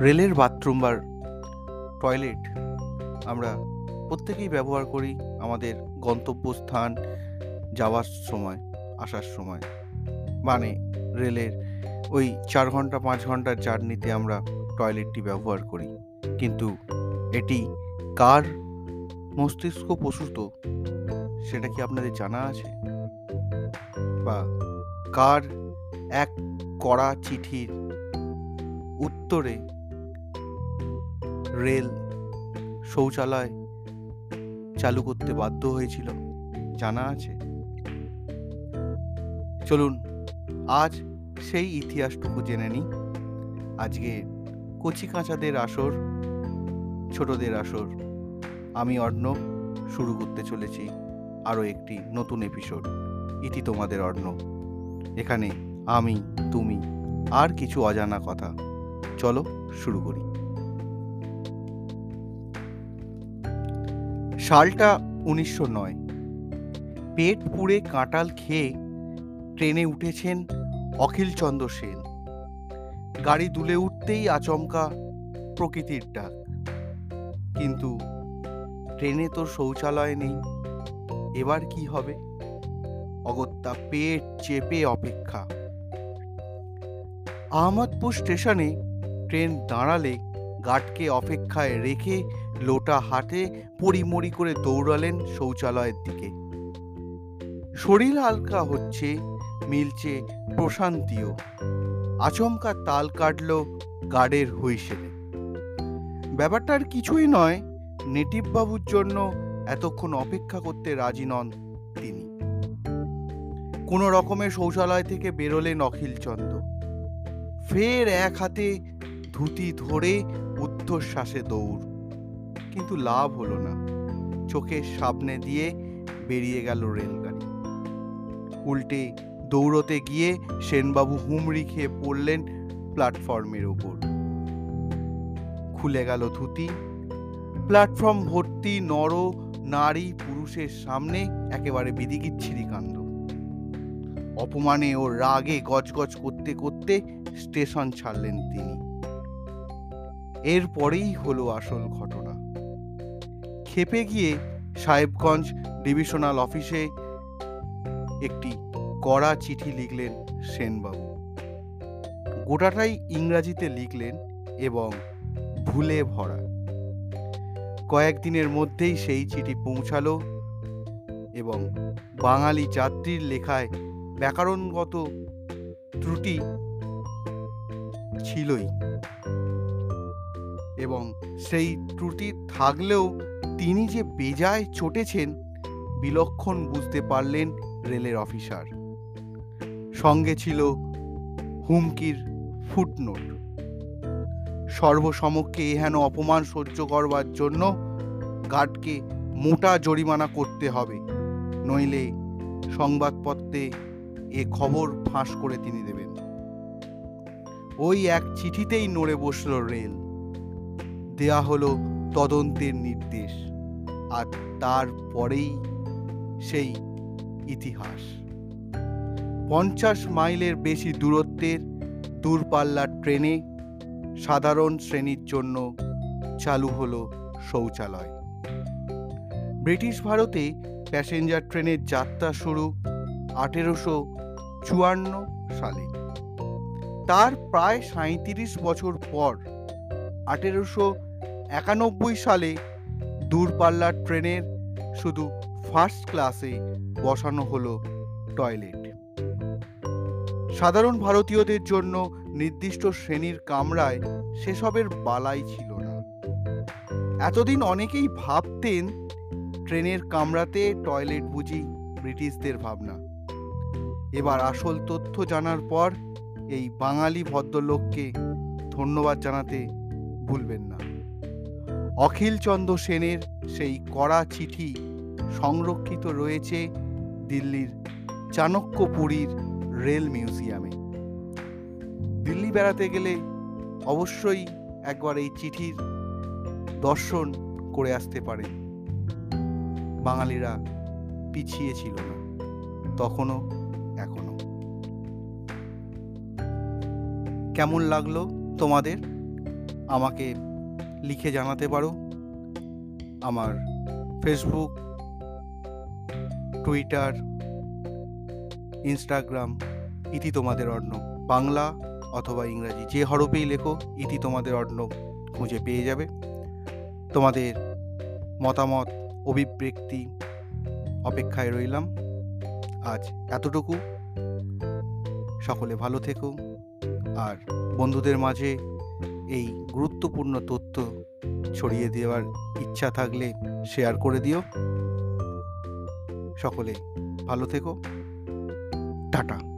রেলের বাথরুম বা টয়লেট আমরা প্রত্যেকেই ব্যবহার করি আমাদের গন্তব্যস্থান যাওয়ার সময়, আসার সময়। মানে রেলের ওই চার ঘণ্টা, পাঁচ ঘণ্টার জার্নিতে আমরা টয়লেটটি ব্যবহার করি। কিন্তু এটি কার মস্তিষ্ক প্রসূত সেটা কি আপনাদের জানা আছে? বা কার এক কড়া চিঠির উত্তরে রেল শৌচালয় চালু করতে বাধ্য হয়েছিল, জানা আছে। চলুন, আজ সেই ইতিহাসটুকু জেনে নিই। আজকে কচি কাঁচাদের আসর, ছোটদের আসর। আমি অর্ণব, শুরু করতে চলেছি আরও একটি নতুন এপিসোড ইতি তোমাদের অর্ণব। এখানে আমি, তুমি, আর কিছু অজানা কথা। চলো, শুরু করি। সালটা উনিশশো নয়। পেট পুড়ে কাঁটাল খেয়ে ট্রেনে উঠেছেন অখিলচন্দ্র সেন। গাড়ি দুলে উঠতেই আচমকা প্রকৃতির ডাক। কিন্তু ট্রেনে তো শৌচালয় নেই, এবার কি হবে? অগত্যা পেট চেপে অপেক্ষা। আহমদপুর স্টেশনে ট্রেন দাঁড়ালে গার্ডকে অপেক্ষায় রেখে লোটা হাতে পরিমরি করে দৌড়ালেন শৌচালয়ের দিকে। শরীর হালকা হচ্ছে, মিলছে প্রশান্তিও। আচমকা তাল কাটল গার্ডের হুইসেলে ব্যাপারটা আর কিছুই নয় নেটিভ বাবুর জন্য এতক্ষণ অপেক্ষা করতে রাজি নন তিনি। কোনো রকমের শৌচালয় থেকে বেরোলেন অখিলচন্দ্র। ফের এক হাতে ধুতি ধরে ঊর্ধ্বশ্বাসে দৌড়। কিন্তু লাভ হলো না। চোখের সামনে দিয়ে বেরিয়ে গেল রেলগাড়ি উল্টে দৌড়তে গিয়ে সেনবাবু হুমড়ি খেয়ে পড়লেন প্ল্যাটফর্মের ওপর। খুলে গেল ধুতি। প্ল্যাটফর্ম ভর্তি নর, নারী, পুরুষের সামনে একেবারে বিদিকিচ্ছিরি কাণ্ড। অপমানে ও রাগে গজগজ করতে করতে স্টেশন ছাড়লেন তিনি। এরপরেই হলো আসল ঘটনা। খেপে গিয়ে সাহেবগঞ্জ ডিভিশনাল অফিসে একটি কড়া চিঠি লিখলেন সেনবাবু। গোটাটাই ইংরাজিতে লিখলেন এবং ভুলে ভরা। কয়েকদিনের মধ্যেই সেই চিঠি পৌঁছালো এবং বাঙালি যাত্রীর লেখায় ব্যাকরণগত ত্রুটি ছিলই এবং সেই ত্রুটি থাকলেও তিনি যে বেজায় চটেছেন, বিলক্ষণ বুঝতে পারলেন রেলের অফিসার। সঙ্গে ছিল হুমকির ফুটনোট। সর্বসমক্ষে এহেন অপমান সহ্য করবার জন্য গার্ডকে মোটা জরিমানা করতে হবে, নইলে সংবাদপত্রে এ খবর ফাঁস করে তিনি দেবেন। ওই এক চিঠিতেই নড়ে বসল রেল। দেয়া হলো তদন্তের নির্দেশ। আর তারপরেই সেই ইতিহাস। পঞ্চাশ মাইলের বেশি দূরত্বের দূরপাল্লার ট্রেনে সাধারণ শ্রেণির জন্য চালু হলো শৌচালয়। ব্রিটিশ ভারতে প্যাসেঞ্জার ট্রেনের যাত্রা শুরু আঠেরোশো চুয়ান্ন সালে। তার প্রায় সাঁত্রিশ বছর পর আঠেরোশো একানব্বই সালে দূরপাল্লার ট্রেনের শুধু ফার্স্ট ক্লাসে বসানো হলো টয়লেট। সাধারণ ভারতীয়দের জন্য নির্দিষ্ট শ্রেণির কামরায় সেসবের বালাই ছিল না। এতদিন অনেকেই ভাবতেন ট্রেনের কামরাতে টয়লেট বুঝি ব্রিটিশদের ভাবনা। এবার আসল তথ্য জানার পর এই বাঙালি ভদ্রলোককে ধন্যবাদ জানাতে ভুলবেন না। অখিলচন্দ্র সেনের সেই কড়া চিঠি সংরক্ষিত রয়েছে দিল্লির চাণক্যপুরীর রেল মিউজিয়ামে। দিল্লি বেড়াতে গেলে অবশ্যই একবার এই চিঠির দর্শন করে আসতে পারে। বাঙালিরা পিছিয়ে ছিল না তখনও এখনও। কেমন লাগল তোমাদের? আমাকে লিখে জানাতে পারো। আমার ফেসবুক টুইটার ইনস্টাগ্রাম ইতি তোমাদের অর্ণ বাংলা অথবা ইংরাজি যে হরফেই লেখো, ইতি তোমাদের অর্ণ খুঁজে পেয়ে যাবে। তোমাদের মতামত, অভিব্যক্তি অপেক্ষায় রইলাম। আজ এতটুকু। সকলে ভালো থেকো। আর বন্ধুদের মাঝে এই গুরুত্বপূর্ণ তথ্য ছড়িয়ে দেওয়ার ইচ্ছা থাকলে শেয়ার করে দিও। সকলে ভালো থেকো। টাটা।